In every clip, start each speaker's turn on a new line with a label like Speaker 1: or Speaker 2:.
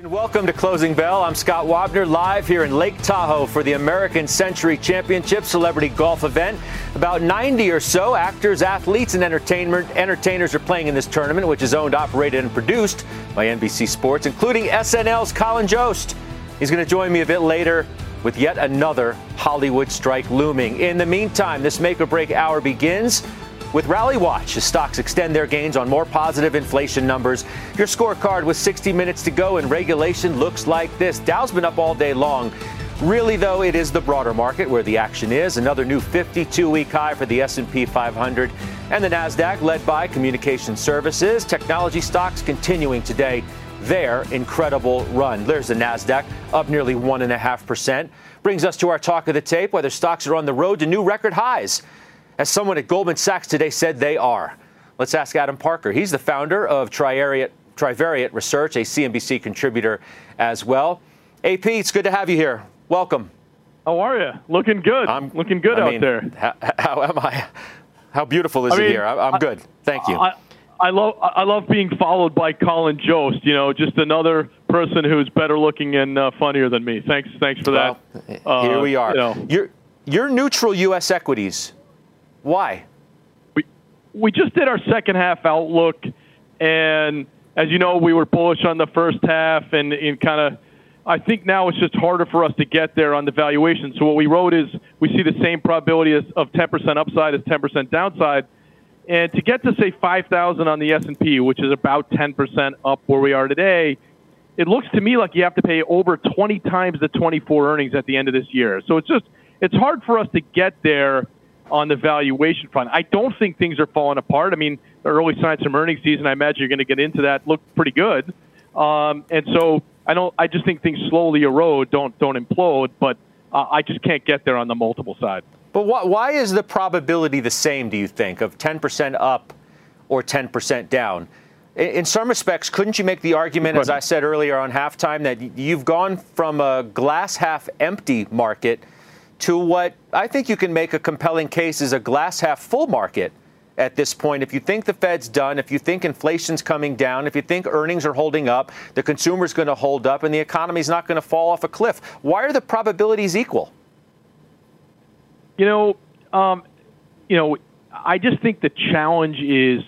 Speaker 1: Welcome to Closing Bell. I'm Scott Wapner, live here in Lake Tahoe for the American Century Championship celebrity golf event. About 90 or so actors, athletes, and entertainment entertainers are playing in this tournament, which is owned, operated, and produced by NBC Sports, including SNL's Colin Jost. He's going to join me a bit later with yet another Hollywood strike looming. In the meantime, this make or break hour begins with Rally Watch as stocks extend their gains on more positive inflation numbers. Your scorecard with 60 minutes to go and regulation looks like this. Dow's been up all day long. Really though, it is the broader market where the action is. Another new 52-week high for the S&P 500 and the Nasdaq led by communication services. Technology stocks continuing today their incredible run. There's the Nasdaq up nearly 1.5%. Brings us to our talk of the tape, whether stocks are on the road to new record highs as someone at Goldman Sachs today said they are. Let's ask Adam Parker. He's the founder of Trivariate, Trivariate Research, a CNBC contributor as well. AP, it's good to have you here. Welcome.
Speaker 2: How are you? Looking good. I'm looking good
Speaker 1: I
Speaker 2: out
Speaker 1: mean,
Speaker 2: there.
Speaker 1: How, how, am I? How beautiful is
Speaker 2: I
Speaker 1: it
Speaker 2: mean,
Speaker 1: here? I, am good. Thank you.
Speaker 2: I, I love I love being followed by Colin Jost. You know, just another person who's better looking and uh, funnier than me. Thanks, thanks for that.
Speaker 1: Well, here
Speaker 2: Uh,
Speaker 1: we are.
Speaker 2: you know.
Speaker 1: You're neutral U.S. equities. Why?
Speaker 2: we we just did our second half outlook, and as you know, we were bullish on the first half, and, and kind of. I think now it's just harder for us to get there on the valuation. So what we wrote is we see the same probability as, of 10% upside as 10% downside, and to get to say 5,000 on the S&P, which is about 10% up where we are today, it looks to me like you have to pay over 20 times the 24 earnings at the end of this year. So it's just it's hard for us to get there on the valuation front. I don't think things are falling apart. I mean, the early signs from earnings season, I imagine you're going to get into that, look pretty good. Um, and so I don't. I just think things slowly erode, don't don't implode. But uh, I just can't get there on the multiple side.
Speaker 1: But why, why is the probability the same, do you think, of 10% up or 10% down? In, in some respects, couldn't you make the argument, as I said earlier on halftime, that you've gone from a glass half empty market to what I think you can make a compelling case is a glass half full market at this point. If you think the Fed's done, if you think inflation's coming down, if you think earnings are holding up, the consumer's going to hold up, and the economy's not going to fall off a cliff, why are the probabilities equal?
Speaker 2: You know, um, you know, I just think the challenge is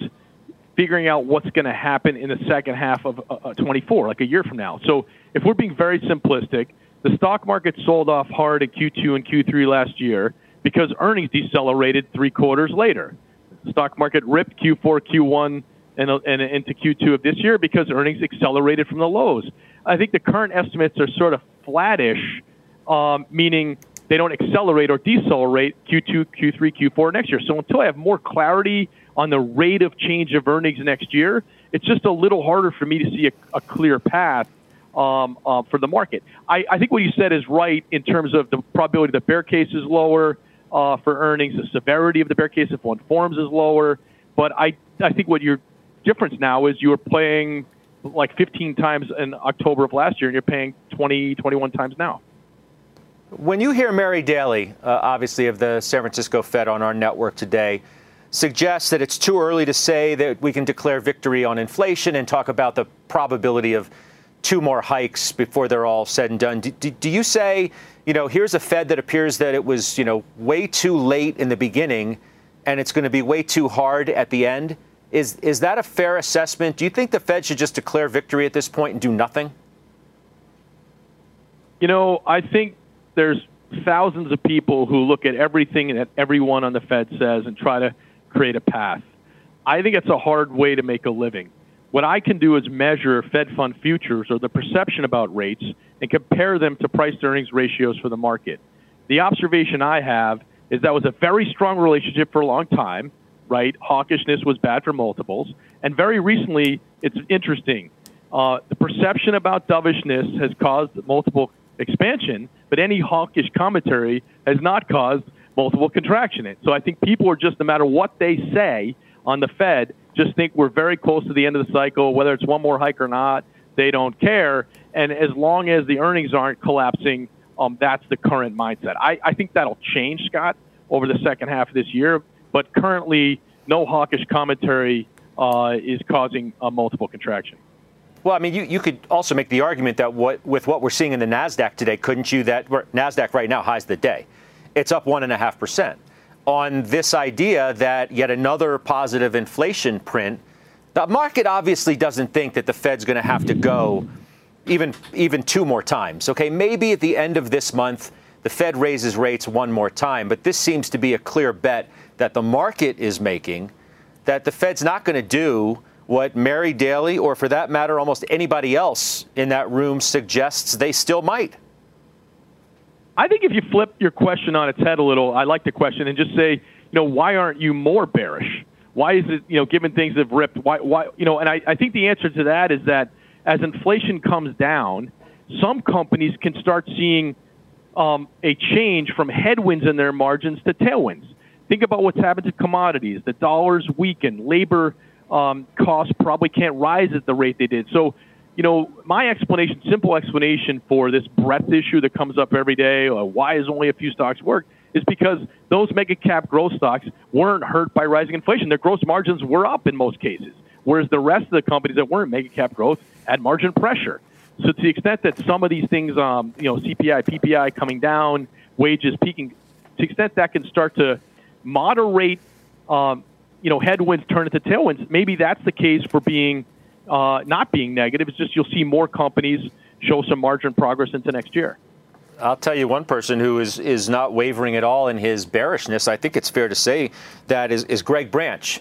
Speaker 2: figuring out what's going to happen in the second half of uh, uh, 24, like a year from now. So if we're being very simplistic, the stock market sold off hard in Q2 and Q3 last year because earnings decelerated three quarters later. The stock market ripped Q4, Q1, and, and into Q2 of this year because earnings accelerated from the lows. I think the current estimates are sort of flattish, um, meaning they don't accelerate or decelerate Q2, Q3, Q4 next year. So until I have more clarity on the rate of change of earnings next year, it's just a little harder for me to see a, a clear path um, uh, for the market. I, I think what you said is right in terms of the probability the bear case is lower uh, for earnings, the severity of the bear case if one forms is lower. But I, I think what your difference now is you are playing like 15 times in October of last year, and you're paying 20, 21 times now.
Speaker 1: When you hear Mary Daly, uh, obviously of the San Francisco Fed on our network today, suggests that it's too early to say that we can declare victory on inflation and talk about the probability of two more hikes before they're all said and done. Do, do, do you say, you know, here's a Fed that appears that it was, you know, way too late in the beginning and it's going to be way too hard at the end? Is, is that a fair assessment? Do you think the Fed should just declare victory at this point and do nothing?
Speaker 2: You know, I think there's thousands of people who look at everything that everyone on the Fed says and try to create a path. I think it's a hard way to make a living. What I can do is measure Fed fund futures or the perception about rates and compare them to price earnings ratios for the market. The observation I have is that was a very strong relationship for a long time, right? Hawkishness was bad for multiples. And very recently, it's interesting. uh, the perception about dovishness has caused multiple expansion, but any hawkish commentary has not caused multiple contraction. So I think people are just, no matter what they say on the Fed, just think we're very close to the end of the cycle, whether it's one more hike or not, they don't care. And as long as the earnings aren't collapsing, um, that's the current mindset. I, I think that'll change, Scott, over the second half of this year. But currently, no hawkish commentary uh, is causing a multiple contraction.
Speaker 1: Well, I mean, you, you could also make the argument that what, with what we're seeing in the NASDAQ today, couldn't you? That NASDAQ right now highs the day. It's up 1.5%. On this idea that yet another positive inflation print, the market obviously doesn't think that the Fed's going to have to go even, even two more times. Okay, maybe at the end of this month, the Fed raises rates one more time, but this seems to be a clear bet that the market is making that the Fed's not going to do what Mary Daly, or for that matter, almost anybody else in that room suggests they still might?
Speaker 2: I think if you flip your question on its head a little, I like the question and just say, you know, why aren't you more bearish? Why is it, you know, given things have ripped, why, why, you know, and I, I think the answer to that is that as inflation comes down, some companies can start seeing um, a change from headwinds in their margins to tailwinds. Think about what's happened to commodities. The dollar's weakened. Labor um, costs probably can't rise at the rate they did. So, you know, my explanation, simple explanation for this breadth issue that comes up every day, uh, why is only a few stocks work, is because those mega cap growth stocks weren't hurt by rising inflation. Their gross margins were up in most cases, whereas the rest of the companies that weren't mega cap growth had margin pressure. So to the extent that some of these things, um, you know, CPI, PPI coming down, wages peaking, to the extent that can start to moderate um, you know headwinds turn into tailwinds. Maybe that's the case for being uh, not being negative. It's just you'll see more companies show some margin progress into next year.
Speaker 1: I'll tell you one person who is is not wavering at all in his bearishness. I think it's fair to say that is, is Greg Branch.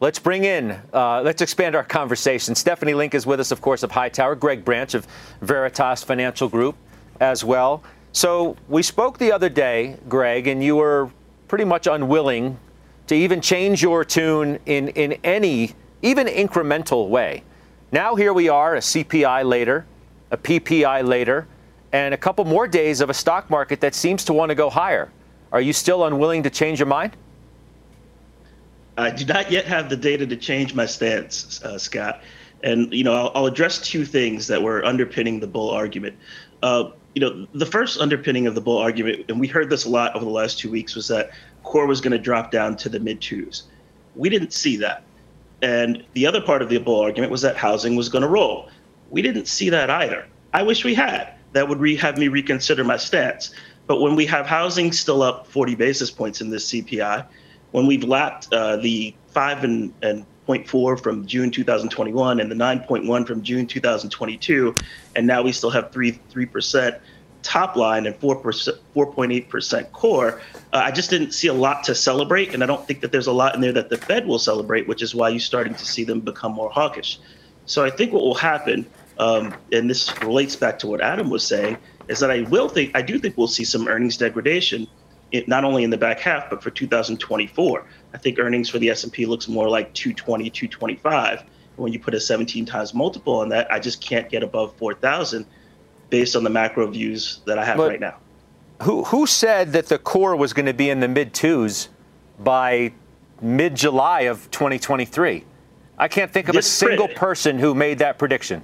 Speaker 1: Let's bring in, uh, let's expand our conversation. Stephanie Link is with us, of course, of Hightower. Greg Branch of Veritas Financial Group as well. So we spoke the other day, Greg, and you were pretty much unwilling to even change your tune in, in any, even incremental way. Now here we are, a CPI later, a PPI later, and a couple more days of a stock market that seems to want to go higher. Are you still unwilling to change your mind?
Speaker 3: I do not yet have the data to change my stance, uh, Scott. And you know, I'll, I'll, address two things that were underpinning the bull argument. Uh, you know, the first underpinning of the bull argument, and we heard this a lot over the last two weeks, was that core was going to drop down to the mid twos. We didn't see that. And the other part of the bull argument was that housing was going to roll. We didn't see that either. I wish we had. That would re- have me reconsider my stance. But when we have housing still up 40 basis points in this CPI, when we've lapped uh, the five and, and 0.4 from June 2021 and the 9.1 from June 2022, and now we still have three three percent top line and 4 4.8% core, uh, I just didn't see a lot to celebrate. And I don't think that there's a lot in there that the Fed will celebrate, which is why you're starting to see them become more hawkish. So I think what will happen, um, and this relates back to what Adam was saying, is that I will think, I do think we'll see some earnings degradation, not only in the back half, but for 2024. I think earnings for the S&P looks more like 220, 225. When you put a 17 times multiple on that, I just can't get above 4,000 based on the macro views that I have but right now.
Speaker 1: Who who said that the core was going to be in the mid twos by mid July of 2023? I can't think of this a single person who made that prediction.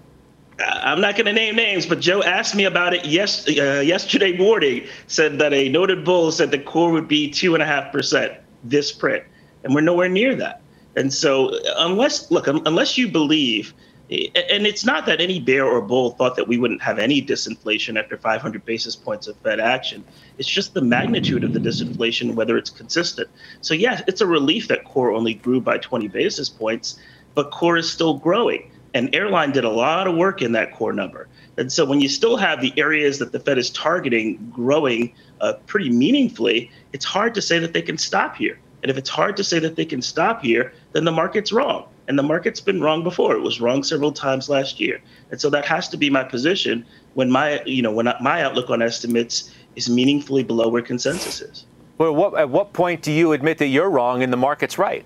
Speaker 3: I'm not going to name names, but Joe asked me about it yes, uh, yesterday morning. Said that a noted bull said the core would be two and a half percent this print, and we're nowhere near that. And so, unless look, unless you believe and it's not that any bear or bull thought that we wouldn't have any disinflation after 500 basis points of Fed action. It's just the magnitude of the disinflation, whether it's consistent. So, yes, it's a relief that core only grew by 20 basis points, but core is still growing. And airline did a lot of work in that core number. And so, when you still have the areas that the Fed is targeting growing uh, pretty meaningfully, it's hard to say that they can stop here. And if it's hard to say that they can stop here, then the market's wrong. And the market's been wrong before. It was wrong several times last year. And so that has to be my position when my, you know, when my outlook on estimates is meaningfully below where consensus is.
Speaker 1: Well, what, at what point do you admit that you're wrong and the market's right?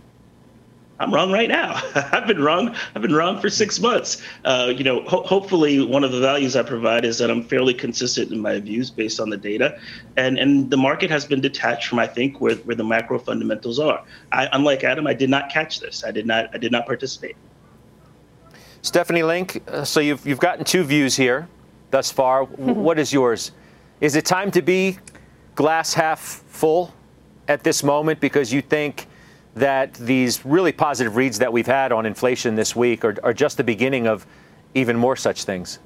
Speaker 3: I'm wrong right now. I've been wrong. I've been wrong for six months. Uh, you know, ho- hopefully, one of the values I provide is that I'm fairly consistent in my views based on the data, and and the market has been detached from I think where where the macro fundamentals are. I, unlike Adam, I did not catch this. I did not. I did not participate.
Speaker 1: Stephanie Link, uh, so you've you've gotten two views here thus far. what is yours? Is it time to be glass half full at this moment because you think? That these really positive reads that we've had on inflation this week are, are just the beginning of even more such things?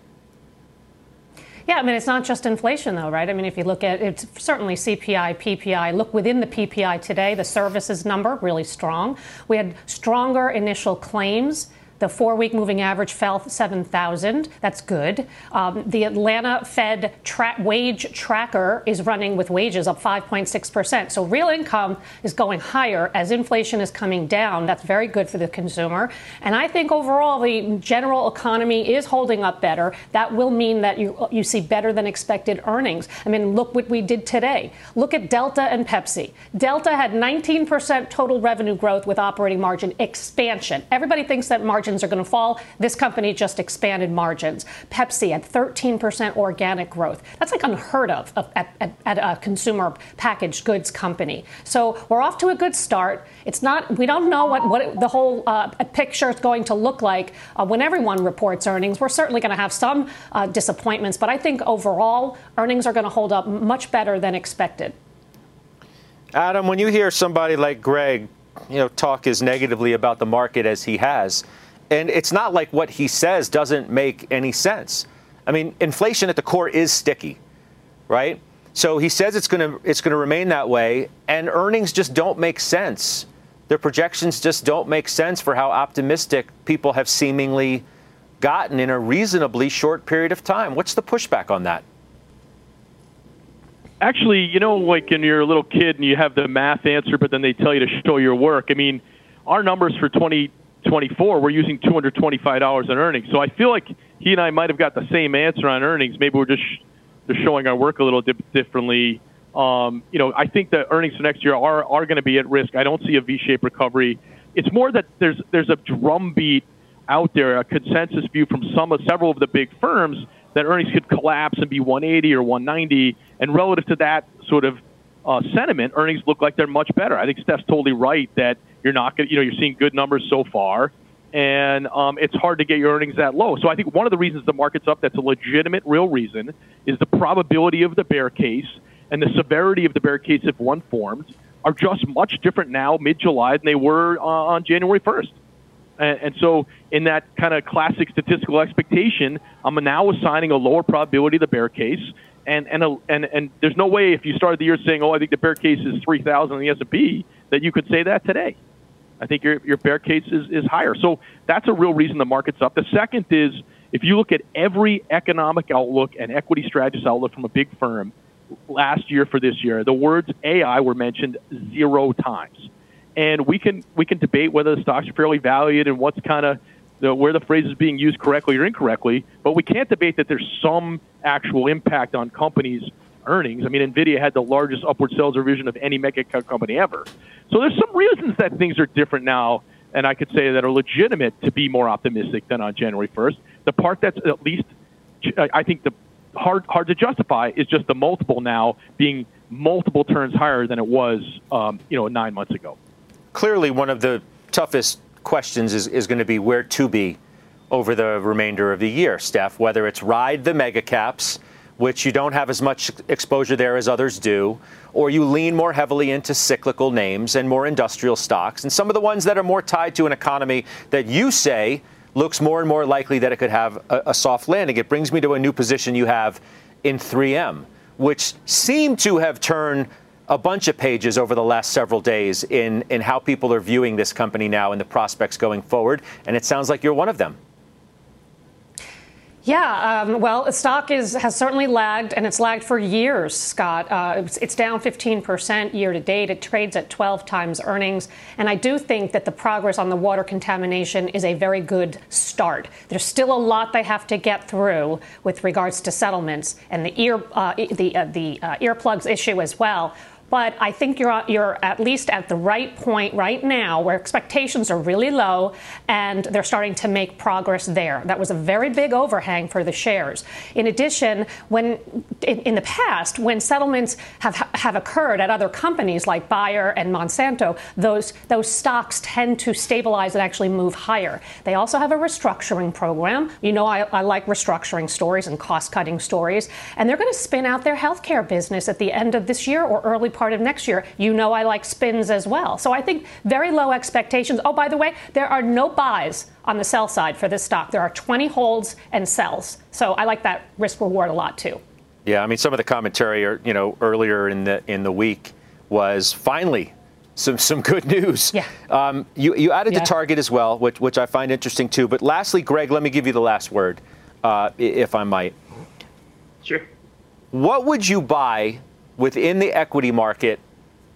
Speaker 4: Yeah, I mean, it's not just inflation, though, right? I mean, if you look at it's certainly CPI, PPI. Look within the PPI today, the services number really strong. We had stronger initial claims the four week moving average fell 7,000. That's good. Um, the Atlanta Fed tra- wage tracker is running with wages up 5.6%. So real income is going higher as inflation is coming down. That's very good for the consumer. And I think overall the general economy is holding up better. That will mean that you, you see better than expected earnings. I mean, look what we did today. Look at Delta and Pepsi. Delta had 19% total revenue growth with operating margin expansion. Everybody thinks that margin margins are going to fall. This company just expanded margins. Pepsi at 13% organic growth. That's like unheard of at, at, at a consumer packaged goods company. So we're off to a good start. It's not, we don't know what, what the whole uh, picture is going to look like uh, when everyone reports earnings. We're certainly going to have some uh, disappointments, but I think overall earnings are going to hold up much better than expected.
Speaker 1: Adam, when you hear somebody like Greg, you know, talk as negatively about the market as he has, and it's not like what he says doesn't make any sense. I mean, inflation at the core is sticky, right? So he says it's going to it's going to remain that way, and earnings just don't make sense. Their projections just don't make sense for how optimistic people have seemingly gotten in a reasonably short period of time. What's the pushback on that?
Speaker 2: Actually, you know, like when you're a little kid and you have the math answer, but then they tell you to show your work. I mean, our numbers for 20 24, we're using $225 in earnings. So I feel like he and I might have got the same answer on earnings. Maybe we're just just showing our work a little dip- differently. Um, you know, I think the earnings for next year are are going to be at risk. I don't see a V-shaped recovery. It's more that there's there's a drumbeat out there, a consensus view from some of several of the big firms that earnings could collapse and be 180 or 190. And relative to that sort of uh, sentiment, earnings look like they're much better. I think Steph's totally right that you're not going. You know, you're seeing good numbers so far, and um, it's hard to get your earnings that low. So I think one of the reasons the market's up, that's a legitimate, real reason, is the probability of the bear case and the severity of the bear case if one formed are just much different now, mid-July, than they were uh, on January 1st. And, and so, in that kind of classic statistical expectation, I'm now assigning a lower probability of the bear case. And and a, and and there's no way if you started the year saying, "Oh, I think the bear case is 3,000 in the S&P," that you could say that today. I think your, your bear case is, is higher. So that's a real reason the market's up. The second is if you look at every economic outlook and equity strategist outlook from a big firm last year for this year, the words AI were mentioned zero times. And we can we can debate whether the stocks are fairly valued and what's kind of the, where the phrase is being used correctly or incorrectly, but we can't debate that there's some actual impact on companies' earnings. I mean, Nvidia had the largest upward sales revision of any mega company ever. So there's some reasons that things are different now, and I could say that are legitimate to be more optimistic than on January 1st. The part that's at least, I think, the hard hard to justify is just the multiple now being multiple turns higher than it was, um, you know, nine months ago.
Speaker 1: Clearly, one of the toughest questions is, is going to be where to be over the remainder of the year, Steph. Whether it's ride the mega caps which you don't have as much exposure there as others do, or you lean more heavily into cyclical names and more industrial stocks, and some of the ones that are more tied to an economy that you say looks more and more likely that it could have a, a soft landing. It brings me to a new position you have in 3M, which seemed to have turned a bunch of pages over the last several days in, in how people are viewing this company now and the prospects going forward, and it sounds like you're one of them.
Speaker 4: Yeah, um, well, stock is has certainly lagged, and it's lagged for years, Scott. Uh, it's, it's, down 15% year to date. It trades at 12 times earnings, and I do think that the progress on the water contamination is a very good start. There's still a lot they have to get through with regards to settlements and the ear uh, the uh, the uh, earplugs issue as well.
Speaker 5: But I think you're you're at least at the right point right now where expectations are really low and they're starting to make progress there. That was a very big overhang for the shares. In addition, when in, in the past when settlements have have occurred at other companies like Bayer and Monsanto, those those stocks tend to stabilize and actually move higher. They also have a restructuring program. You know, I, I like restructuring stories and cost cutting stories, and they're going to spin out their healthcare business at the end of this year or early part of next year. You know I like spins as well. So I think very low expectations. Oh, by the way, there are no buys on the sell side for this stock. There are 20 holds and sells. So I like that risk reward a lot too.
Speaker 1: Yeah, I mean some of the commentary, you know, earlier in the in the week was finally some some good news.
Speaker 5: Yeah.
Speaker 1: Um, you you added yeah. the target as well, which which I find interesting too. But lastly, Greg, let me give you the last word, uh, if I might.
Speaker 3: Sure.
Speaker 1: What would you buy within the equity market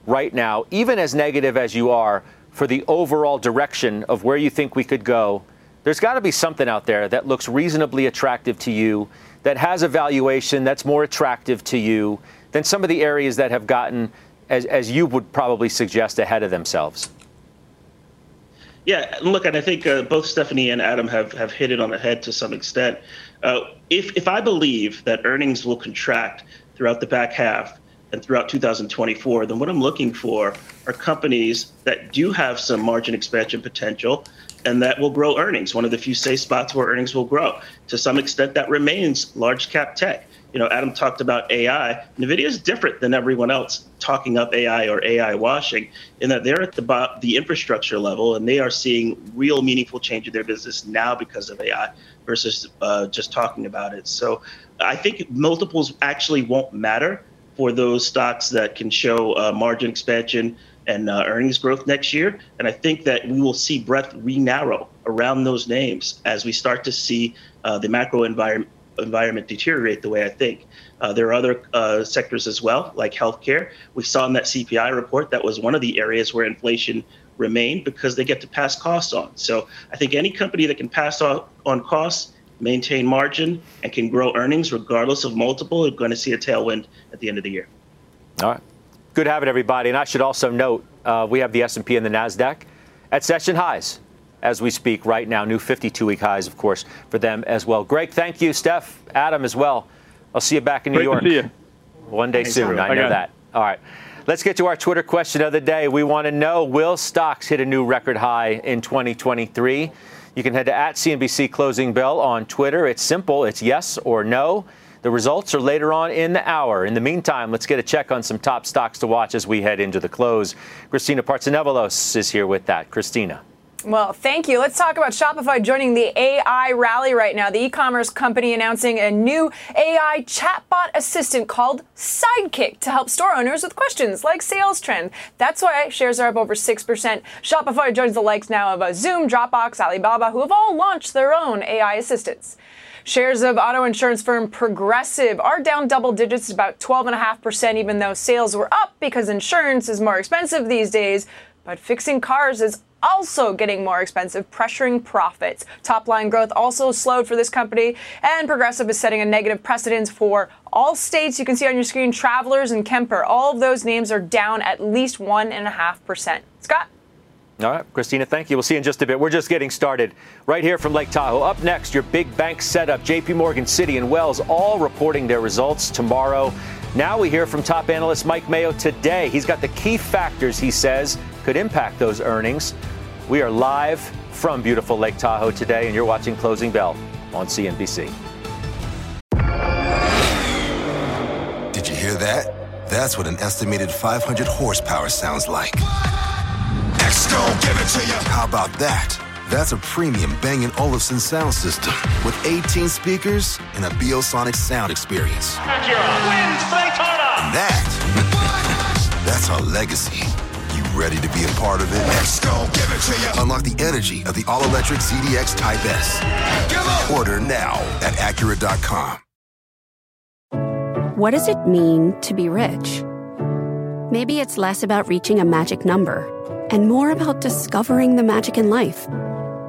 Speaker 1: right now, even as negative as you are, for the overall direction of where you think we could go, there's got to be something out there that looks reasonably attractive to you, that has a valuation that's more attractive to you than some of the areas that have gotten, as, as you would probably suggest, ahead of themselves.
Speaker 3: Yeah, look, and I think uh, both Stephanie and Adam have, have hit it on the head to some extent. Uh, if, if I believe that earnings will contract throughout the back half, and throughout 2024, then what I'm looking for are companies that do have some margin expansion potential and that will grow earnings. One of the few safe spots where earnings will grow. To some extent, that remains large cap tech. You know, Adam talked about AI. NVIDIA is different than everyone else talking up AI or AI washing in that they're at the, the infrastructure level and they are seeing real meaningful change in their business now because of AI versus uh, just talking about it. So I think multiples actually won't matter for those stocks that can show uh, margin expansion and uh, earnings growth next year. And I think that we will see breadth re-narrow around those names as we start to see uh, the macro environment environment deteriorate the way I think. Uh, there are other uh, sectors as well, like healthcare. We saw in that CPI report that was one of the areas where inflation remained because they get to pass costs on. So I think any company that can pass on, on costs maintain margin, and can grow earnings regardless of multiple, are going to see a tailwind at the end of the year.
Speaker 1: All right. Good having everybody. And I should also note uh, we have the S&P and the Nasdaq at session highs as we speak right now. New 52-week highs, of course, for them as well. Greg, thank you. Steph, Adam as well. I'll see you back in New
Speaker 2: Great
Speaker 1: York.
Speaker 2: To see you.
Speaker 1: One day Thanks, soon. I know that. All right. Let's get to our Twitter question of the day. We want to know will stocks hit a new record high in 2023? You can head to at CNBC Closing Bell on Twitter. It's simple. It's yes or no. The results are later on in the hour. In the meantime, let's get a check on some top stocks to watch as we head into the close. Christina Partsinevelos is here with that. Christina.
Speaker 6: Well, thank you. Let's talk about Shopify joining the AI rally right now. The e-commerce company announcing a new AI chatbot assistant called Sidekick to help store owners with questions like sales trend. That's why shares are up over 6%. Shopify joins the likes now of uh, Zoom, Dropbox, Alibaba, who have all launched their own AI assistants. Shares of auto insurance firm Progressive are down double digits, about 12.5%, even though sales were up because insurance is more expensive these days. But fixing cars is also getting more expensive, pressuring profits. Top line growth also slowed for this company, and Progressive is setting a negative precedence for all states. You can see on your screen Travelers and Kemper. All of those names are down at least 1.5%. Scott?
Speaker 1: All right, Christina, thank you. We'll see you in just a bit. We're just getting started right here from Lake Tahoe. Up next, your big bank setup. JP Morgan, Citi, and Wells all reporting their results tomorrow. Now we hear from top analyst Mike Mayo today. He's got the key factors, he says, could impact those earnings. We are live from beautiful Lake Tahoe today, and you're watching Closing Bell on CNBC.
Speaker 7: Did you hear that? That's what an estimated 500 horsepower sounds like. How about that? That's a premium Bang & Olufsen sound system with 18 speakers and a Biosonic sound experience.
Speaker 8: wins Daytona!
Speaker 7: And that, that's our legacy You Ready to be a part of it? Let's go, give it to you. Unlock the energy of the all-electric ZDX Type S. Order now at Acura.com.
Speaker 9: What does it mean to be rich? Maybe it's less about reaching a magic number and more about discovering the magic in life.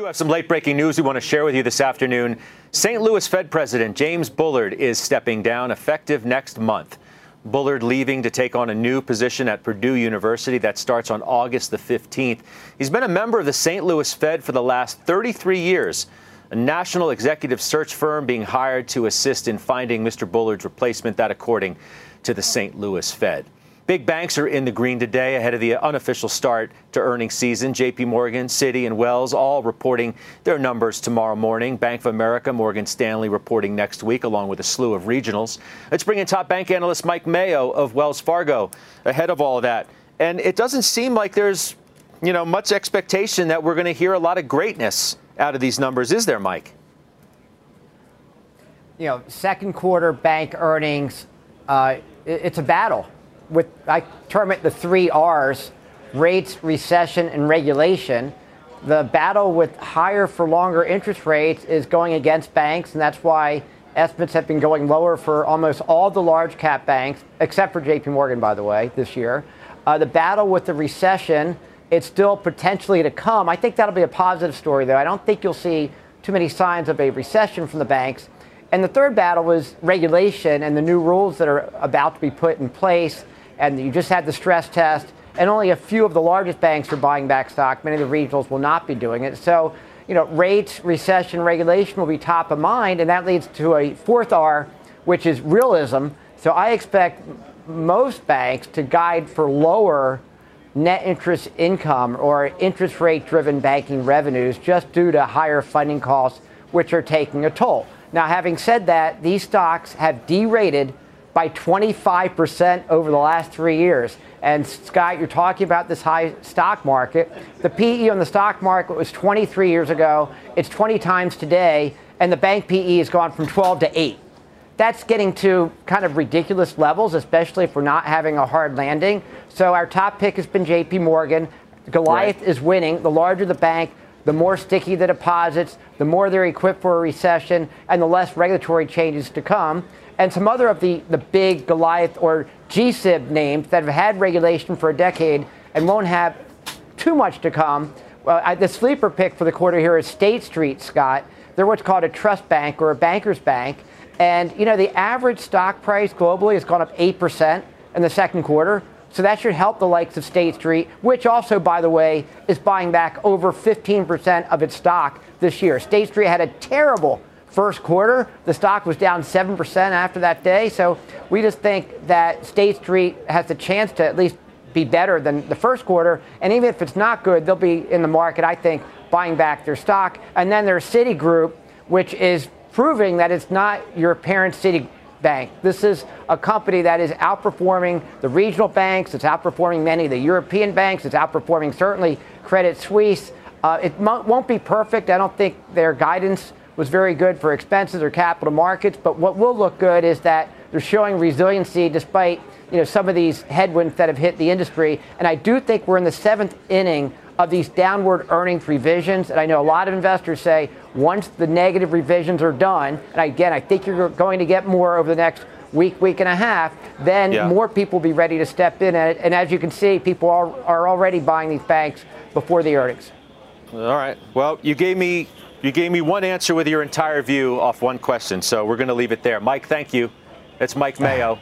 Speaker 1: Do have some late breaking news we want to share with you this afternoon. St. Louis Fed President James Bullard is stepping down effective next month. Bullard leaving to take on a new position at Purdue University that starts on August the 15th. He's been a member of the St. Louis Fed for the last 33 years, a national executive search firm being hired to assist in finding Mr. Bullard's replacement, that according to the St. Louis Fed. Big banks are in the green today ahead of the unofficial start to earnings season. JP Morgan, Citi, and Wells all reporting their numbers tomorrow morning. Bank of America, Morgan Stanley reporting next week, along with a slew of regionals. Let's bring in top bank analyst Mike Mayo of Wells Fargo ahead of all of that. And it doesn't seem like there's, you know, much expectation that we're going to hear a lot of greatness out of these numbers, is there, Mike?
Speaker 10: You know, second quarter bank earnings, uh, it's a battle with I term it the three R's: rates, recession, and regulation. The battle with higher for longer interest rates is going against banks, and that's why estimates have been going lower for almost all the large cap banks, except for JP Morgan, by the way, this year. Uh, the battle with the recession, it's still potentially to come. I think that'll be a positive story, though. I don't think you'll see too many signs of a recession from the banks. And the third battle was regulation and the new rules that are about to be put in place and you just had the stress test, and only a few of the largest banks are buying back stock. Many of the regionals will not be doing it. So, you know, rates, recession, regulation will be top of mind, and that leads to a fourth R, which is realism. So I expect most banks to guide for lower net interest income or interest rate driven banking revenues just due to higher funding costs, which are taking a toll. Now, having said that, these stocks have derated by 25% over the last three years. And Scott, you're talking about this high stock market. The PE on the stock market was 23 years ago. It's 20 times today, and the bank PE has gone from 12 to 8. That's getting to kind of ridiculous levels, especially if we're not having a hard landing. So our top pick has been JP Morgan. Goliath right. is winning. The larger the bank, the more sticky the deposits, the more they're equipped for a recession, and the less regulatory changes to come and some other of the, the big Goliath or GSIB names that have had regulation for a decade and won't have too much to come. Well, I, the sleeper pick for the quarter here is State Street, Scott. They're what's called a trust bank or a banker's bank. And, you know, the average stock price globally has gone up 8% in the second quarter. So that should help the likes of State Street, which also, by the way, is buying back over 15% of its stock this year. State Street had a terrible first quarter. The stock was down 7% after that day. So we just think that State Street has the chance to at least be better than the first quarter. And even if it's not good, they'll be in the market, I think, buying back their stock. And then there's Citigroup, which is proving that it's not your parent Citibank. This is a company that is outperforming the regional banks. It's outperforming many of the European banks. It's outperforming certainly Credit Suisse. Uh, it won't be perfect. I don't think their guidance was very good for expenses or capital markets. But what will look good is that they're showing resiliency despite you know some of these headwinds that have hit the industry. And I do think we're in the seventh inning of these downward earnings revisions. And I know a lot of investors say once the negative revisions are done, and again, I think you're going to get more over the next week, week and a half, then yeah. more people will be ready to step in. at it. And as you can see, people are, are already buying these banks before the earnings.
Speaker 1: All right. Well, you gave me you gave me one answer with your entire view off one question, so we're going to leave it there. Mike, thank you. It's Mike ah. Mayo.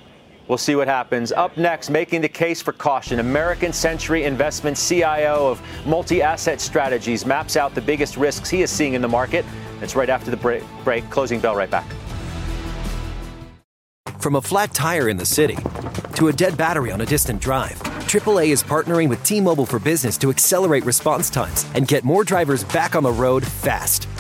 Speaker 1: We'll see what happens. Up next, making the case for caution, American Century Investment CIO of Multi Asset Strategies maps out the biggest risks he is seeing in the market. It's right after the break. break. Closing bell right back.
Speaker 11: From a flat tire in the city to a dead battery on a distant drive. AAA is partnering with T Mobile for Business to accelerate response times and get more drivers back on the road fast.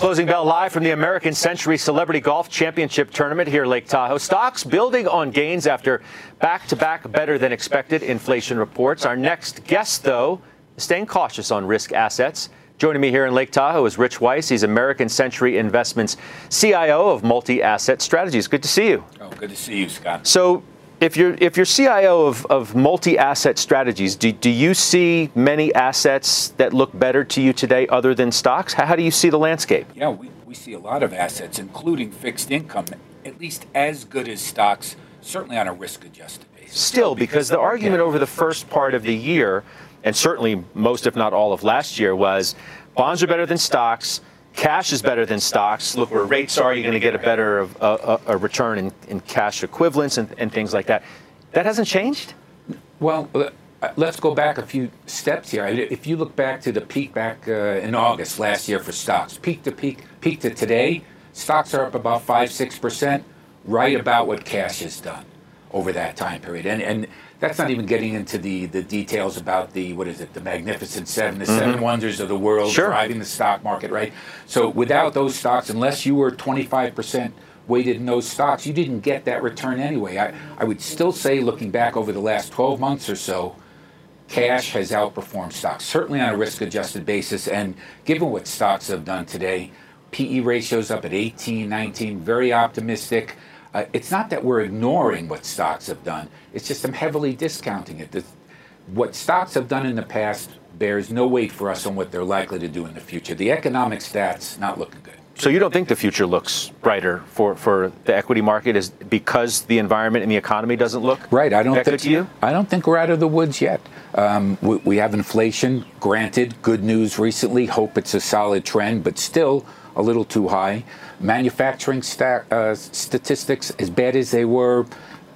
Speaker 1: Closing bell live from the American Century Celebrity Golf Championship Tournament here Lake Tahoe. Stocks building on gains after back to back better than expected inflation reports. Our next guest, though, is staying cautious on risk assets. Joining me here in Lake Tahoe is Rich Weiss. He's American Century Investments CIO of Multi Asset Strategies. Good to see you.
Speaker 12: Oh, good to see you, Scott.
Speaker 1: So, if you're if you're CIO of, of multi-asset strategies, do, do you see many assets that look better to you today other than stocks? How, how do you see the landscape?
Speaker 12: Yeah, we, we see a lot of assets, including fixed income, at least as good as stocks, certainly on a risk-adjusted basis.
Speaker 1: Still, because the argument over the first part of the year, and certainly most, if not all, of last year, was bonds are better than stocks cash is better than stocks. Look where rates are, you're going to get a better a, return in, in, cash equivalents and, and, things like that. That hasn't changed?
Speaker 12: Well, let's go back a few steps here. If you look back to the peak back uh, in August last year for stocks, peak to peak, peak to today, stocks are up about 5 6%, right about what cash has done over that time period. And, and that's not even getting into the, the details about the what is it the magnificent seven the mm-hmm. seven wonders of the world
Speaker 1: sure.
Speaker 12: driving the stock market right so without those stocks unless you were 25% weighted in those stocks you didn't get that return anyway I, I would still say looking back over the last 12 months or so cash has outperformed stocks certainly on a risk adjusted basis and given what stocks have done today pe ratios up at 18 19 very optimistic uh, it's not that we're ignoring what stocks have done. It's just I'm heavily discounting it. The, what stocks have done in the past bears no weight for us on what they're likely to do in the future. The economic stats not looking good.
Speaker 1: So you don't think the future looks brighter for, for the equity market is because the environment and the economy doesn't look
Speaker 12: right? I don't think
Speaker 1: to you.
Speaker 12: I don't think we're out of the woods yet. Um, we, we have inflation. Granted, good news recently. Hope it's a solid trend, but still a little too high. Manufacturing uh, statistics as bad as they were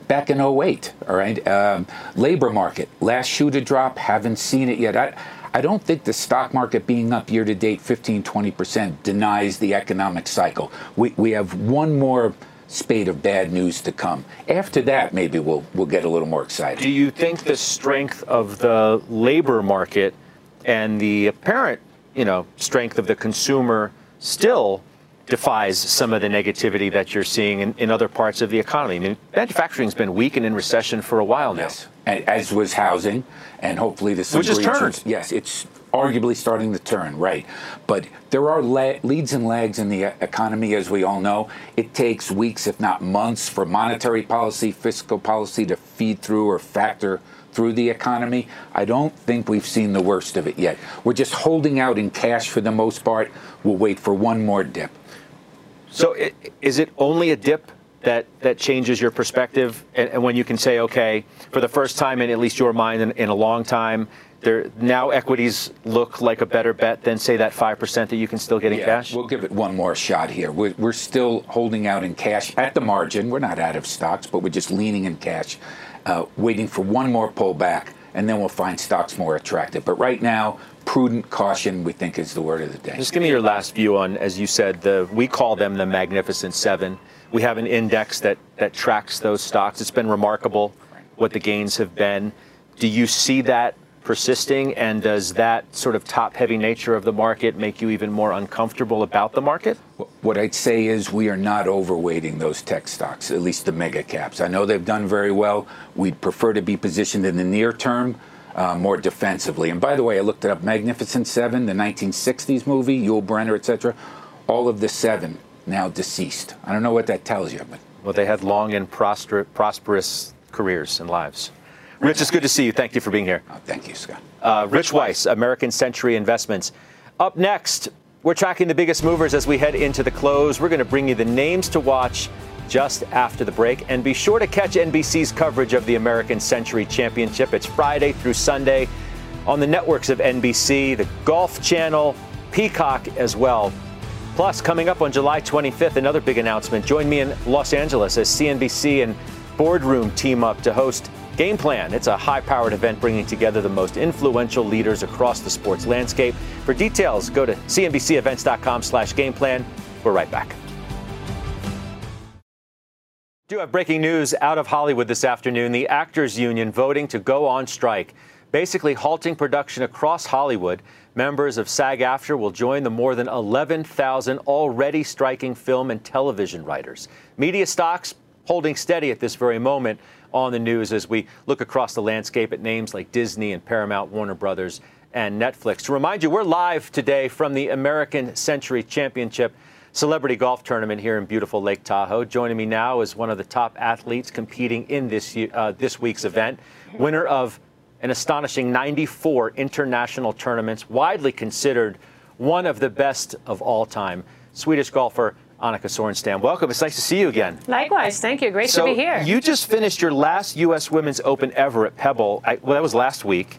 Speaker 12: back in 08, all right? Um, labor market, last shoe to drop, haven't seen it yet. I, I don't think the stock market being up year to date 15, 20% denies the economic cycle. We, we have one more spate of bad news to come. After that, maybe we'll, we'll get a little more excited.
Speaker 1: Do you think the strength of the labor market and the apparent, you know, strength of the consumer – still defies some of the negativity that you're seeing in, in other parts of the economy. I mean, manufacturing's been weak and in recession for a while now.
Speaker 12: Yes, as was housing, and hopefully this
Speaker 1: which has turned.
Speaker 12: Yes, it's arguably starting to turn, right? But there are la- leads and lags in the uh, economy, as we all know. It takes weeks, if not months, for monetary policy, fiscal policy to feed through or factor through the economy. I don't think we've seen the worst of it yet. We're just holding out in cash for the most part. We'll wait for one more dip.
Speaker 1: So, is it only a dip that that changes your perspective, and, and, when you can say, okay, for the first time in at least your mind in, in a long time, there now equities look like a better bet than say that five percent that you can still get in
Speaker 12: yeah,
Speaker 1: cash.
Speaker 12: We'll give it one more shot here. We're, we're still holding out in cash at the margin. We're not out of stocks, but we're just leaning in cash uh, waiting for one more pullback, and then we'll find stocks more attractive. But right now, prudent caution, we think, is the word of the day.
Speaker 1: Just give me your last view on, as you said, the we call them the Magnificent Seven. We have an index that, that tracks those stocks. It's been remarkable what the gains have been. Do you see that persisting? And does that sort of top heavy nature of the market make you even more uncomfortable about the market?
Speaker 12: What I'd say is we are not overweighting those tech stocks, at least the mega caps. I know they've done very well. We'd prefer to be positioned in the near term. Uh, more defensively. And by the way, I looked it up. Magnificent Seven, the 1960s movie, Yul Brynner, etc. All of the seven now deceased. I don't know what that tells you, but
Speaker 1: well, they had long and prosperous careers and lives. Rich, it's good to see you. Thank you for being here.
Speaker 12: Oh, thank you, Scott.
Speaker 1: Uh, Rich Weiss, American Century Investments. Up next, we're tracking the biggest movers as we head into the close. We're going to bring you the names to watch just after the break. And be sure to catch NBC's coverage of the American Century Championship. It's Friday through Sunday on the networks of NBC, the Golf Channel, Peacock as well. Plus, coming up on July 25th, another big announcement. Join me in Los Angeles as CNBC and Boardroom team up to host Game Plan. It's a high powered event bringing together the most influential leaders across the sports landscape. For details, go to cnbcevents.com slash game plan. We're right back. Do have breaking news out of Hollywood this afternoon. The Actors Union voting to go on strike, basically halting production across Hollywood Members of SAG AFTRA will join the more than 11,000 already striking film and television writers. Media stocks holding steady at this very moment on the news as we look across the landscape at names like Disney and Paramount, Warner Brothers, and Netflix. To remind you, we're live today from the American Century Championship Celebrity Golf Tournament here in beautiful Lake Tahoe. Joining me now is one of the top athletes competing in this uh, this week's event, winner of an astonishing 94 international tournaments, widely considered one of the best of all time. Swedish golfer Annika Sorenstam. Welcome. It's nice to see you again.
Speaker 5: Likewise. Thank you. Great
Speaker 1: so
Speaker 5: to be here.
Speaker 1: You just finished your last U.S. Women's Open ever at Pebble. I, well, that was last week.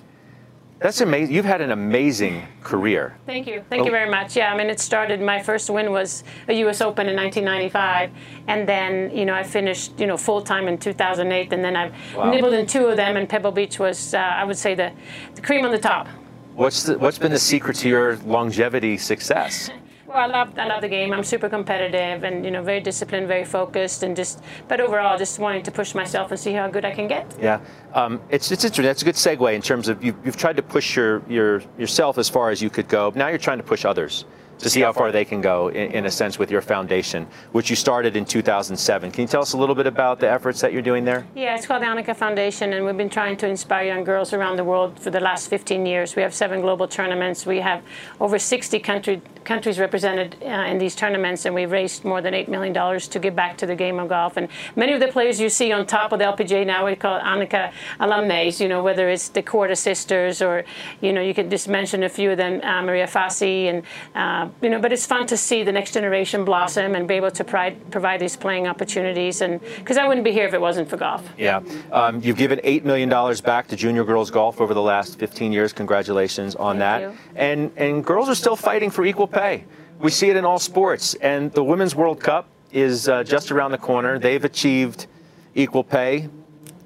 Speaker 1: That's amazing. You've had an amazing career.
Speaker 5: Thank you. Thank oh. you very much. Yeah, I mean, it started, my first win was a U.S. Open in 1995. And then, you know, I finished, you know, full time in 2008. And then I've wow. nibbled in two of them. And Pebble Beach was, uh, I would say, the, the cream on the top.
Speaker 1: What's, the, what's been the secret to your longevity success?
Speaker 5: Well, I love I love the game. I'm super competitive and you know very disciplined, very focused, and just but overall just wanting to push myself and see how good I can get.
Speaker 1: Yeah, um, it's it's interesting. That's a good segue in terms of you've, you've tried to push your, your yourself as far as you could go. Now you're trying to push others to see how far they can go in, in, a sense with your foundation, which you started in 2007. Can you tell us a little bit about the efforts that you're doing there?
Speaker 5: Yeah, it's called the Annika Foundation, and we've been trying to inspire young girls around the world for the last 15 years. We have seven global tournaments. We have over 60 country, countries represented uh, in these tournaments, and we've raised more than $8 million to give back to the game of golf. And many of the players you see on top of the LPGA now, we call Annika alumni, you know, whether it's the Korda sisters or, you know, you could just mention a few of them, uh, Maria Fassi and uh, you know, but it's fun to see the next generation blossom and be able to provide, provide these playing opportunities. And because I wouldn't be here if it wasn't for golf.
Speaker 1: Yeah, um, you've given eight million dollars back to junior girls golf over the last 15 years. Congratulations on
Speaker 5: Thank
Speaker 1: that.
Speaker 5: You.
Speaker 1: And and girls are still fighting for equal pay. We see it in all sports. And the Women's World Cup is uh, just around the corner. They've achieved equal pay.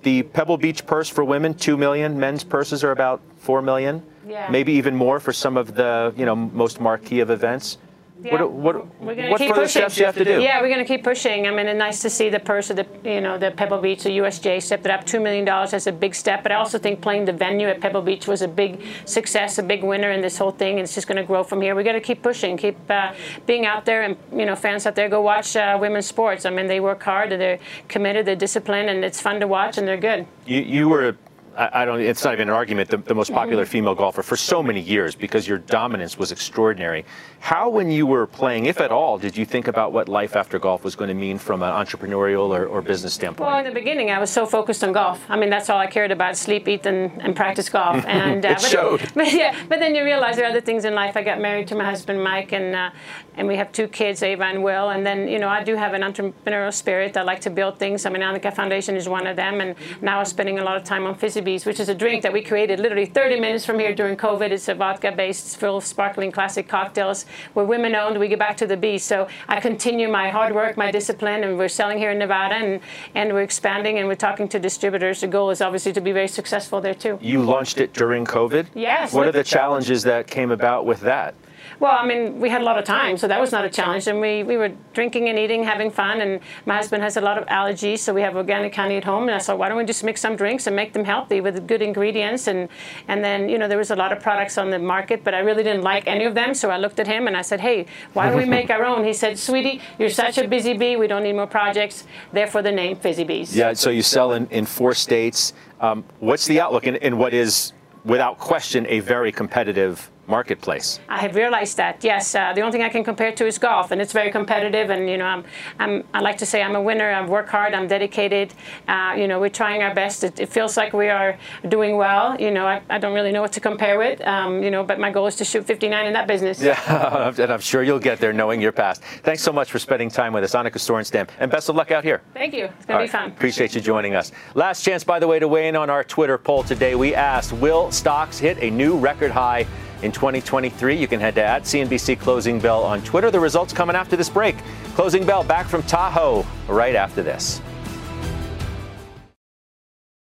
Speaker 1: The Pebble Beach purse for women, two million. Men's purses are about four million
Speaker 5: yeah.
Speaker 1: maybe even more for some of the you know most marquee of events.
Speaker 5: Yeah.
Speaker 1: What, what,
Speaker 5: we're gonna
Speaker 1: what
Speaker 5: keep
Speaker 1: further
Speaker 5: pushing.
Speaker 1: steps do you have to do?
Speaker 5: Yeah, we're going to keep pushing. I mean, it's nice to see the purse of the, you know, the Pebble Beach, the USGA stepped it up $2 million. That's a big step. But I also think playing the venue at Pebble Beach was a big success, a big winner in this whole thing. And it's just going to grow from here. we got to keep pushing, keep uh, being out there. And, you know, fans out there, go watch uh, women's sports. I mean, they work hard, they're committed, they're disciplined, and it's fun to watch, and they're good.
Speaker 1: You, you were I, don't. It's not even an argument. The, the, most popular female golfer for so many years because your dominance was extraordinary. How, when you were playing, if at all, did you think about what life after golf was going to mean from an entrepreneurial or, or business standpoint?
Speaker 5: Well, in the beginning, I was so focused on golf. I mean, that's all I cared about: sleep, eat, and, and practice golf.
Speaker 1: And uh, it
Speaker 5: but,
Speaker 1: showed.
Speaker 5: But yeah, but then you realize there are other things in life. I got married to my husband Mike, and uh, and we have two kids, Ava and Will. And then you know, I do have an entrepreneurial spirit. I like to build things. I mean, Annika Foundation is one of them, and now I'm spending a lot of time on Fizzy Bees, which is a drink that we created literally 30 minutes from here during COVID. It's a vodka based, full of sparkling classic cocktails. We're women owned. We get back to the beach. So I continue my hard work, my discipline, and we're selling here in Nevada and, and we're expanding and we're talking to distributors. The goal is obviously to be very successful there too.
Speaker 1: You launched it during COVID?
Speaker 5: Yes.
Speaker 1: What are the challenges that came about with that?
Speaker 5: Well, I mean, we had a lot of time, so that was not a challenge. And we, we were drinking and eating, having fun. And my husband has a lot of allergies, so we have organic honey at home. And I thought, why don't we just mix some drinks and make them healthy with good ingredients? And and then you know there was a lot of products on the market, but I really didn't like any of them. So I looked at him and I said, hey, why don't we make our own? He said, sweetie, you're such a busy bee. We don't need more projects. Therefore, the name Fizzy Bees.
Speaker 1: Yeah. So you sell in, in four states. Um, what's the outlook in, in what is, without question, a very competitive marketplace.
Speaker 5: I have realized that. Yes, uh, the only thing I can compare to is golf, and it's very competitive. And you know, I'm, I'm I like to say I'm a winner. I work hard. I'm dedicated. Uh, you know, we're trying our best. It, it, feels like we are doing well. You know, I, I don't really know what to compare with. Um, you know, but my goal is to shoot 59 in that business.
Speaker 1: Yeah, and I'm sure you'll get there, knowing your past. Thanks so much for spending time with us, Annika Sorenstam, and best of luck out here.
Speaker 5: Thank you. It's gonna
Speaker 1: All
Speaker 5: be fun.
Speaker 1: Appreciate you joining us. Last chance, by the way, to weigh in on our Twitter poll today. We asked, will stocks hit a new record high? In 2023. You can head to at CNBC Closing Bell on Twitter. The results coming after this break. Closing Bell back from Tahoe right after this.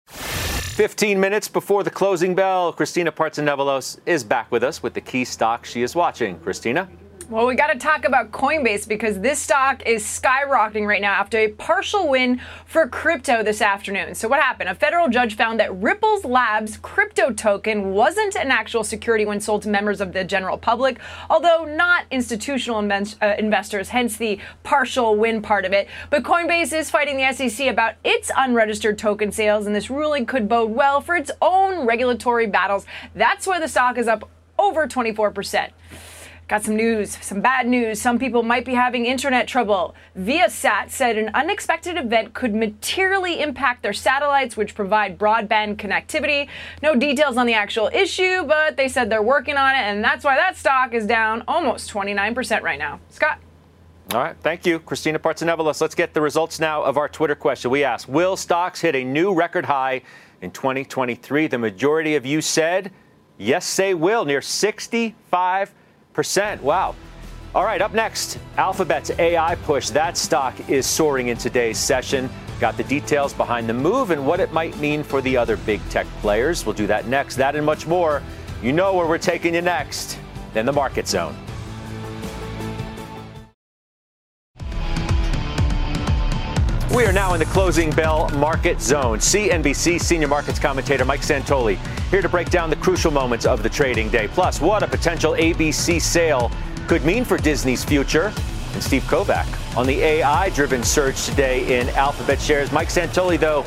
Speaker 1: 15 minutes before the closing bell, Christina Partsinevelos is back with us with the key stock she is watching. Christina?
Speaker 6: Well, we got to talk about Coinbase because this stock is skyrocketing right now after a partial win for crypto this afternoon. So, what happened? A federal judge found that Ripple's Labs crypto token wasn't an actual security when sold to members of the general public, although not institutional uh, investors, hence the partial win part of it. But Coinbase is fighting the SEC about its unregistered token sales, and this ruling could bode well for its own regulatory battles. That's why the stock is up over 24%. Got some news, some bad news. Some people might be having internet trouble. Viasat said an unexpected event could materially impact their satellites, which provide broadband connectivity. No details on the actual issue, but they said they're working on it, and that's why that stock is down almost 29% right now. Scott.
Speaker 1: All right, thank you, Christina Partsinevelos. Let's get the results now of our Twitter question. We asked, will stocks hit a new record high in 2023? The majority of you said, yes, they will, near 65 percent Wow. All right, up next, Alphabet's AI push. That stock is soaring in today's session. Got the details behind the move and what it might mean for the other big tech players. We'll do that next. That and much more. You know where we're taking you next. Then the market zone. We are now in the closing bell market zone. CNBC senior markets commentator Mike Santoli here to break down the crucial moments of the trading day. Plus, what a potential ABC sale could mean for Disney's future. And Steve Kovach on the AI driven surge today in Alphabet shares. Mike Santoli, though,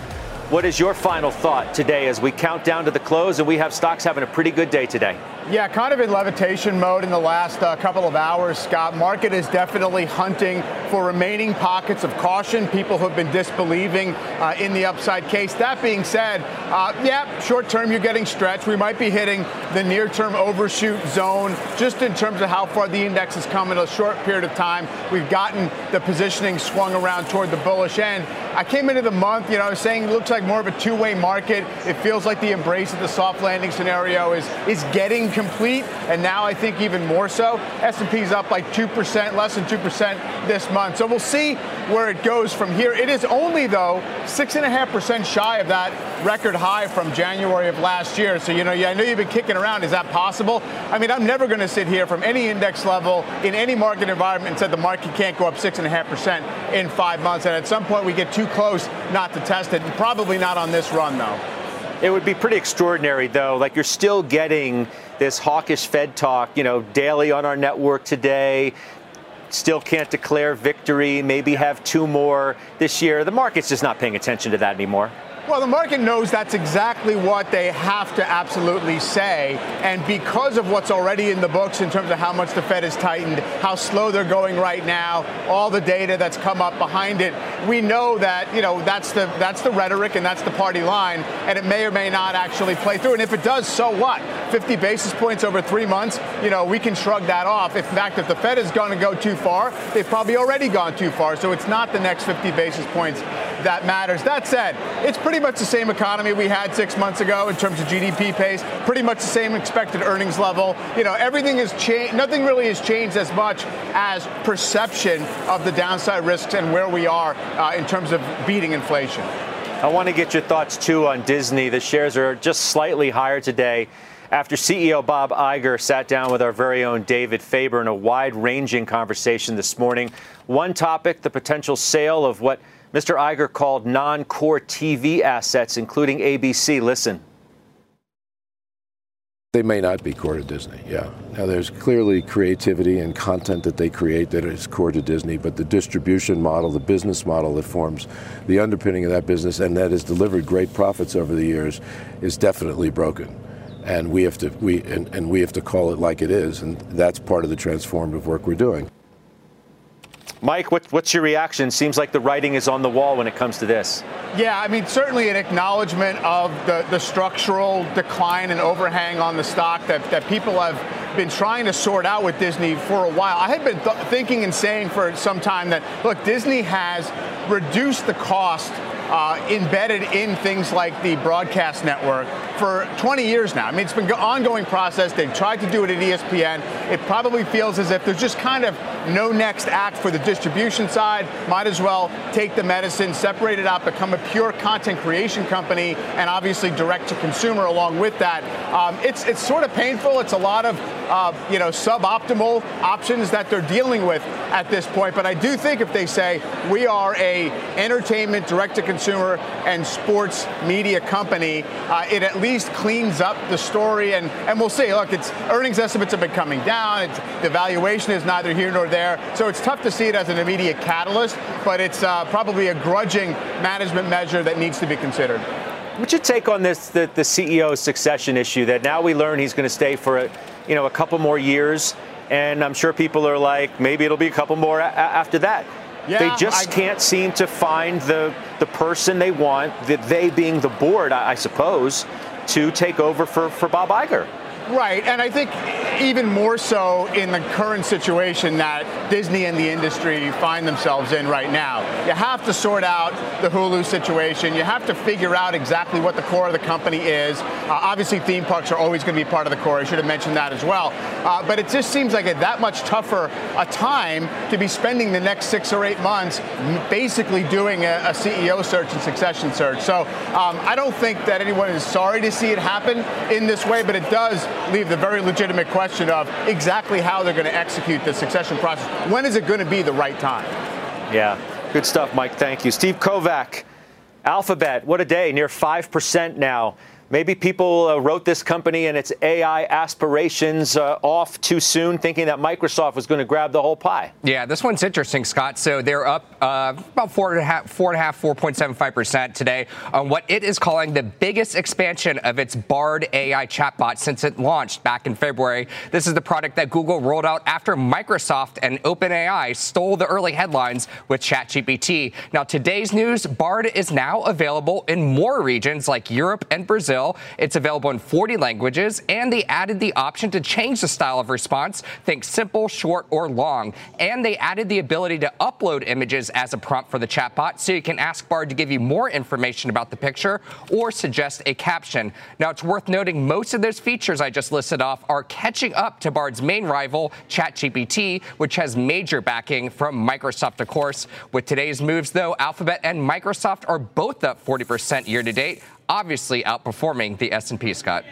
Speaker 1: what is your final thought today as we count down to the close and we have stocks having a pretty good day today?
Speaker 13: Yeah, kind of in levitation mode in the last uh, couple of hours, Scott. Market is definitely hunting for remaining pockets of caution, people who have been disbelieving uh, in the upside case. That being said, uh, yeah, short term you're getting stretched. We might be hitting the near term overshoot zone just in terms of how far the index has come in a short period of time. We've gotten the positioning swung around toward the bullish end. I came into the month, you know, I was saying it looks like more of a two-way market. It feels like the embrace of the soft landing scenario is is getting complete, and now I think even more so. S&P's up like 2%, less than 2% this month. So we'll see where it goes from here. It is only, though, 6.5% shy of that record high from January of last year. So, you know, yeah, I know you've been kicking around. Is that possible? I mean, I'm never going to sit here from any index level in any market environment and say the market can't go up 6.5% in five months. And at some point, we get too close not to test it. Probably not on this run, though.
Speaker 1: It would be pretty extraordinary, though. Like you're still getting this hawkish Fed talk, you know, daily on our network today. Still can't declare victory, maybe have two more this year. The market's just not paying attention to that anymore.
Speaker 13: Well, the market knows that's exactly what they have to absolutely say. And because of what's already in the books in terms of how much the Fed has tightened, how slow they're going right now, all the data that's come up behind it, we know that, you know, that's the that's the rhetoric and that's the party line, and it may or may not actually play through. And if it does, so what? 50 basis points over three months, you know, we can shrug that off. In fact, if the Fed is going to go too far, they've probably already gone too far. So it's not the next 50 basis points that matters. That said, it's pretty much the same economy we had six months ago in terms of GDP pace, pretty much the same expected earnings level. You know, everything has changed, nothing really has changed as much as perception of the downside risks and where we are uh, in terms of beating inflation.
Speaker 1: I want to get your thoughts too on Disney. The shares are just slightly higher today after CEO Bob Iger sat down with our very own David Faber in a wide ranging conversation this morning. One topic, the potential sale of what Mr. Iger called non core TV assets, including ABC. Listen.
Speaker 14: They may not be core to Disney, yeah. Now, there's clearly creativity and content that they create that is core to Disney, but the distribution model, the business model that forms the underpinning of that business and that has delivered great profits over the years is definitely broken. And we have to, we, and, and we have to call it like it is, and that's part of the transformative work we're doing.
Speaker 1: Mike, what, what's your reaction? Seems like the writing is on the wall when it comes to this.
Speaker 13: Yeah, I mean, certainly an acknowledgement of the, the structural decline and overhang on the stock that, that people have been trying to sort out with Disney for a while. I had been th- thinking and saying for some time that, look, Disney has reduced the cost uh, embedded in things like the broadcast network for 20 years now. I mean, it's been an ongoing process. They've tried to do it at ESPN. It probably feels as if there's just kind of no next act for the distribution side. Might as well take the medicine, separate it out, become a pure content creation company, and obviously direct to consumer along with that. Um, it's it's sort of painful. It's a lot of uh, you know suboptimal options that they're dealing with at this point. But I do think if they say we are a entertainment, direct to consumer, and sports media company, uh, it at least cleans up the story. And and we'll see. Look, its earnings estimates have been coming down. It's, the valuation is neither here nor there. So it's tough to see it as an immediate catalyst. But it's uh, probably a grudging management measure that needs to be considered.
Speaker 1: What's your take on this, the, the CEO succession issue? That now we learn he's going to stay for, a, you know, a couple more years, and I'm sure people are like, maybe it'll be a couple more a- after that.
Speaker 13: Yeah,
Speaker 1: they just
Speaker 13: I-
Speaker 1: can't seem to find the the person they want, the, they being the board, I, I suppose, to take over for, for Bob Iger.
Speaker 13: Right, and I think even more so in the current situation that Disney and the industry find themselves in right now. You have to sort out the Hulu situation. You have to figure out exactly what the core of the company is. Uh, obviously, theme parks are always going to be part of the core. I should have mentioned that as well. Uh, but it just seems like a that much tougher a time to be spending the next six or eight months basically doing a, a CEO search and succession search. So um, I don't think that anyone is sorry to see it happen in this way, but it does leave the very legitimate question of exactly how they're going to execute the succession process. When is it going to be the right time?
Speaker 1: Yeah, good stuff, Mike. Thank you. Steve Kovach, Alphabet, what a day, near 5% now. Maybe people uh, wrote this company and its AI aspirations uh, off too soon, thinking that Microsoft was going to grab the whole pie.
Speaker 15: Yeah, this one's interesting, Scott. So they're up uh, about four and a half, four and a half, four point seven five percent today on what it is calling the biggest expansion of its Bard AI chatbot since it launched back in February. This is the product that Google rolled out after Microsoft and OpenAI stole the early headlines with ChatGPT. Now, today's news: Bard is now available in more regions like Europe and Brazil. It's available in 40 languages, and they added the option to change the style of response. Think simple, short, or long. And they added the ability to upload images as a prompt for the chatbot, so you can ask Bard to give you more information about the picture or suggest a caption. Now, it's worth noting most of those features I just listed off are catching up to Bard's main rival, ChatGPT, which has major backing from Microsoft, of course. With today's moves, though, Alphabet and Microsoft are both up 40% year to date obviously outperforming the S&P, Scott.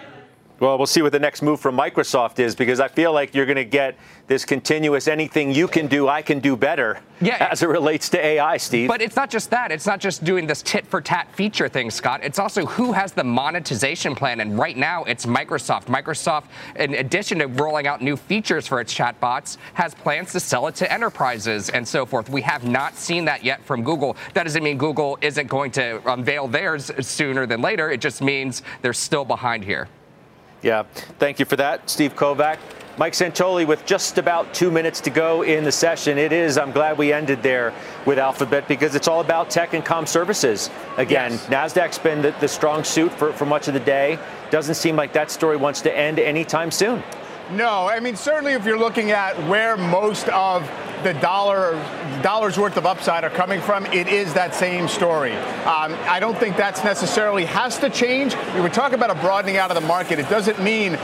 Speaker 1: Well, we'll see what the next move from Microsoft is because I feel like you're going to get this continuous anything you can do, I can do better
Speaker 15: Yeah.
Speaker 1: as it relates to AI, Steve.
Speaker 15: But it's not just that. It's not just doing this tit for tat feature thing, Scott. It's also who has the monetization plan. And right now, it's Microsoft. Microsoft, in addition to rolling out new features for its chatbots, has plans to sell it to enterprises and so forth. We have not seen that yet from Google. That doesn't mean Google isn't going to unveil theirs sooner than later. It just means they're still behind here.
Speaker 1: Yeah, thank you for that, Steve Kovach. Mike Santoli, with just about two minutes to go in the session, it is, I'm glad we ended there with Alphabet because it's all about tech and com services. Again, NASDAQ's been the, the strong suit for, for much of the day. Doesn't seem like that story wants to end anytime soon.
Speaker 13: No, I mean certainly if you're looking at where most of the dollar dollars worth of upside are coming from, it is that same story. Um, I don't think that's necessarily has to change. We would talk about a broadening out of the market. It doesn't mean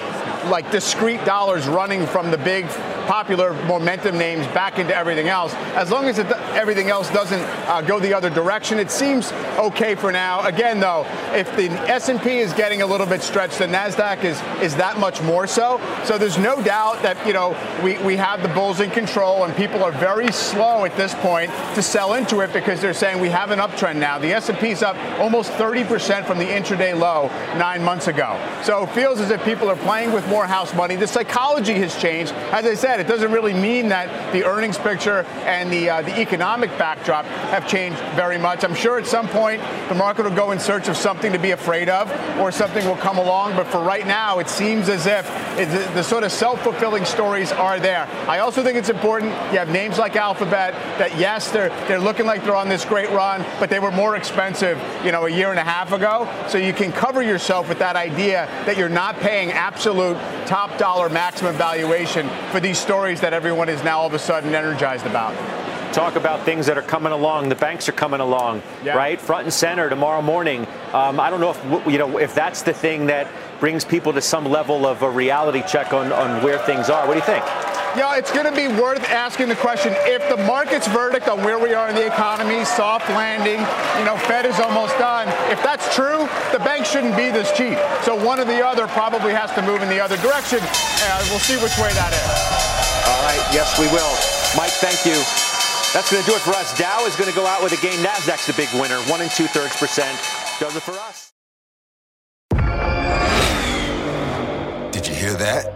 Speaker 13: like discrete dollars running from the big popular momentum names back into everything else. As long as it, everything else doesn't uh, go the other direction, it seems okay for now. Again, though, if the S&P is getting a little bit stretched, the Nasdaq is is that much more so. So there's no doubt that you know we, we have the bulls in control, and people are very slow at this point to sell into it because they're saying we have an uptrend now. The S&P is up almost 30% from the intraday low nine months ago. So it feels as if people are playing with more house money. The psychology has changed. As I said, it doesn't really mean that the earnings picture and the uh, the economic backdrop have changed very much. I'm sure at some point the market will go in search of something to be afraid of, or something will come along. But for right now, it seems as if the, the sort of self-fulfilling stories are there. I also think it's important. You have names like Alphabet that yes, they're they're looking like they're on this great run, but they were more expensive, you know, a year and a half ago. So you can cover yourself with that idea that you're not paying absolute top dollar maximum valuation for these stories that everyone is now all of a sudden energized about.
Speaker 1: talk about things that are coming along. The banks are coming along, yeah. right? Front and center tomorrow morning. Um, I don't know if you know if that's the thing that brings people to some level of a reality check on, on where things are. What do you think?
Speaker 13: Yeah, it's going to be worth asking the question if the market's verdict on where we are in the economy, soft landing, you know, Fed is almost done. If that's true, the bank shouldn't be this cheap. So one or the other probably has to move in the other direction. Uh, we'll see which way that is.
Speaker 1: All right. Yes, we will. Mike, thank you. That's going to do it for us. Dow is going to go out with a gain. Nasdaq's the big winner, one and two thirds percent. Does it for us.
Speaker 7: Did you hear that?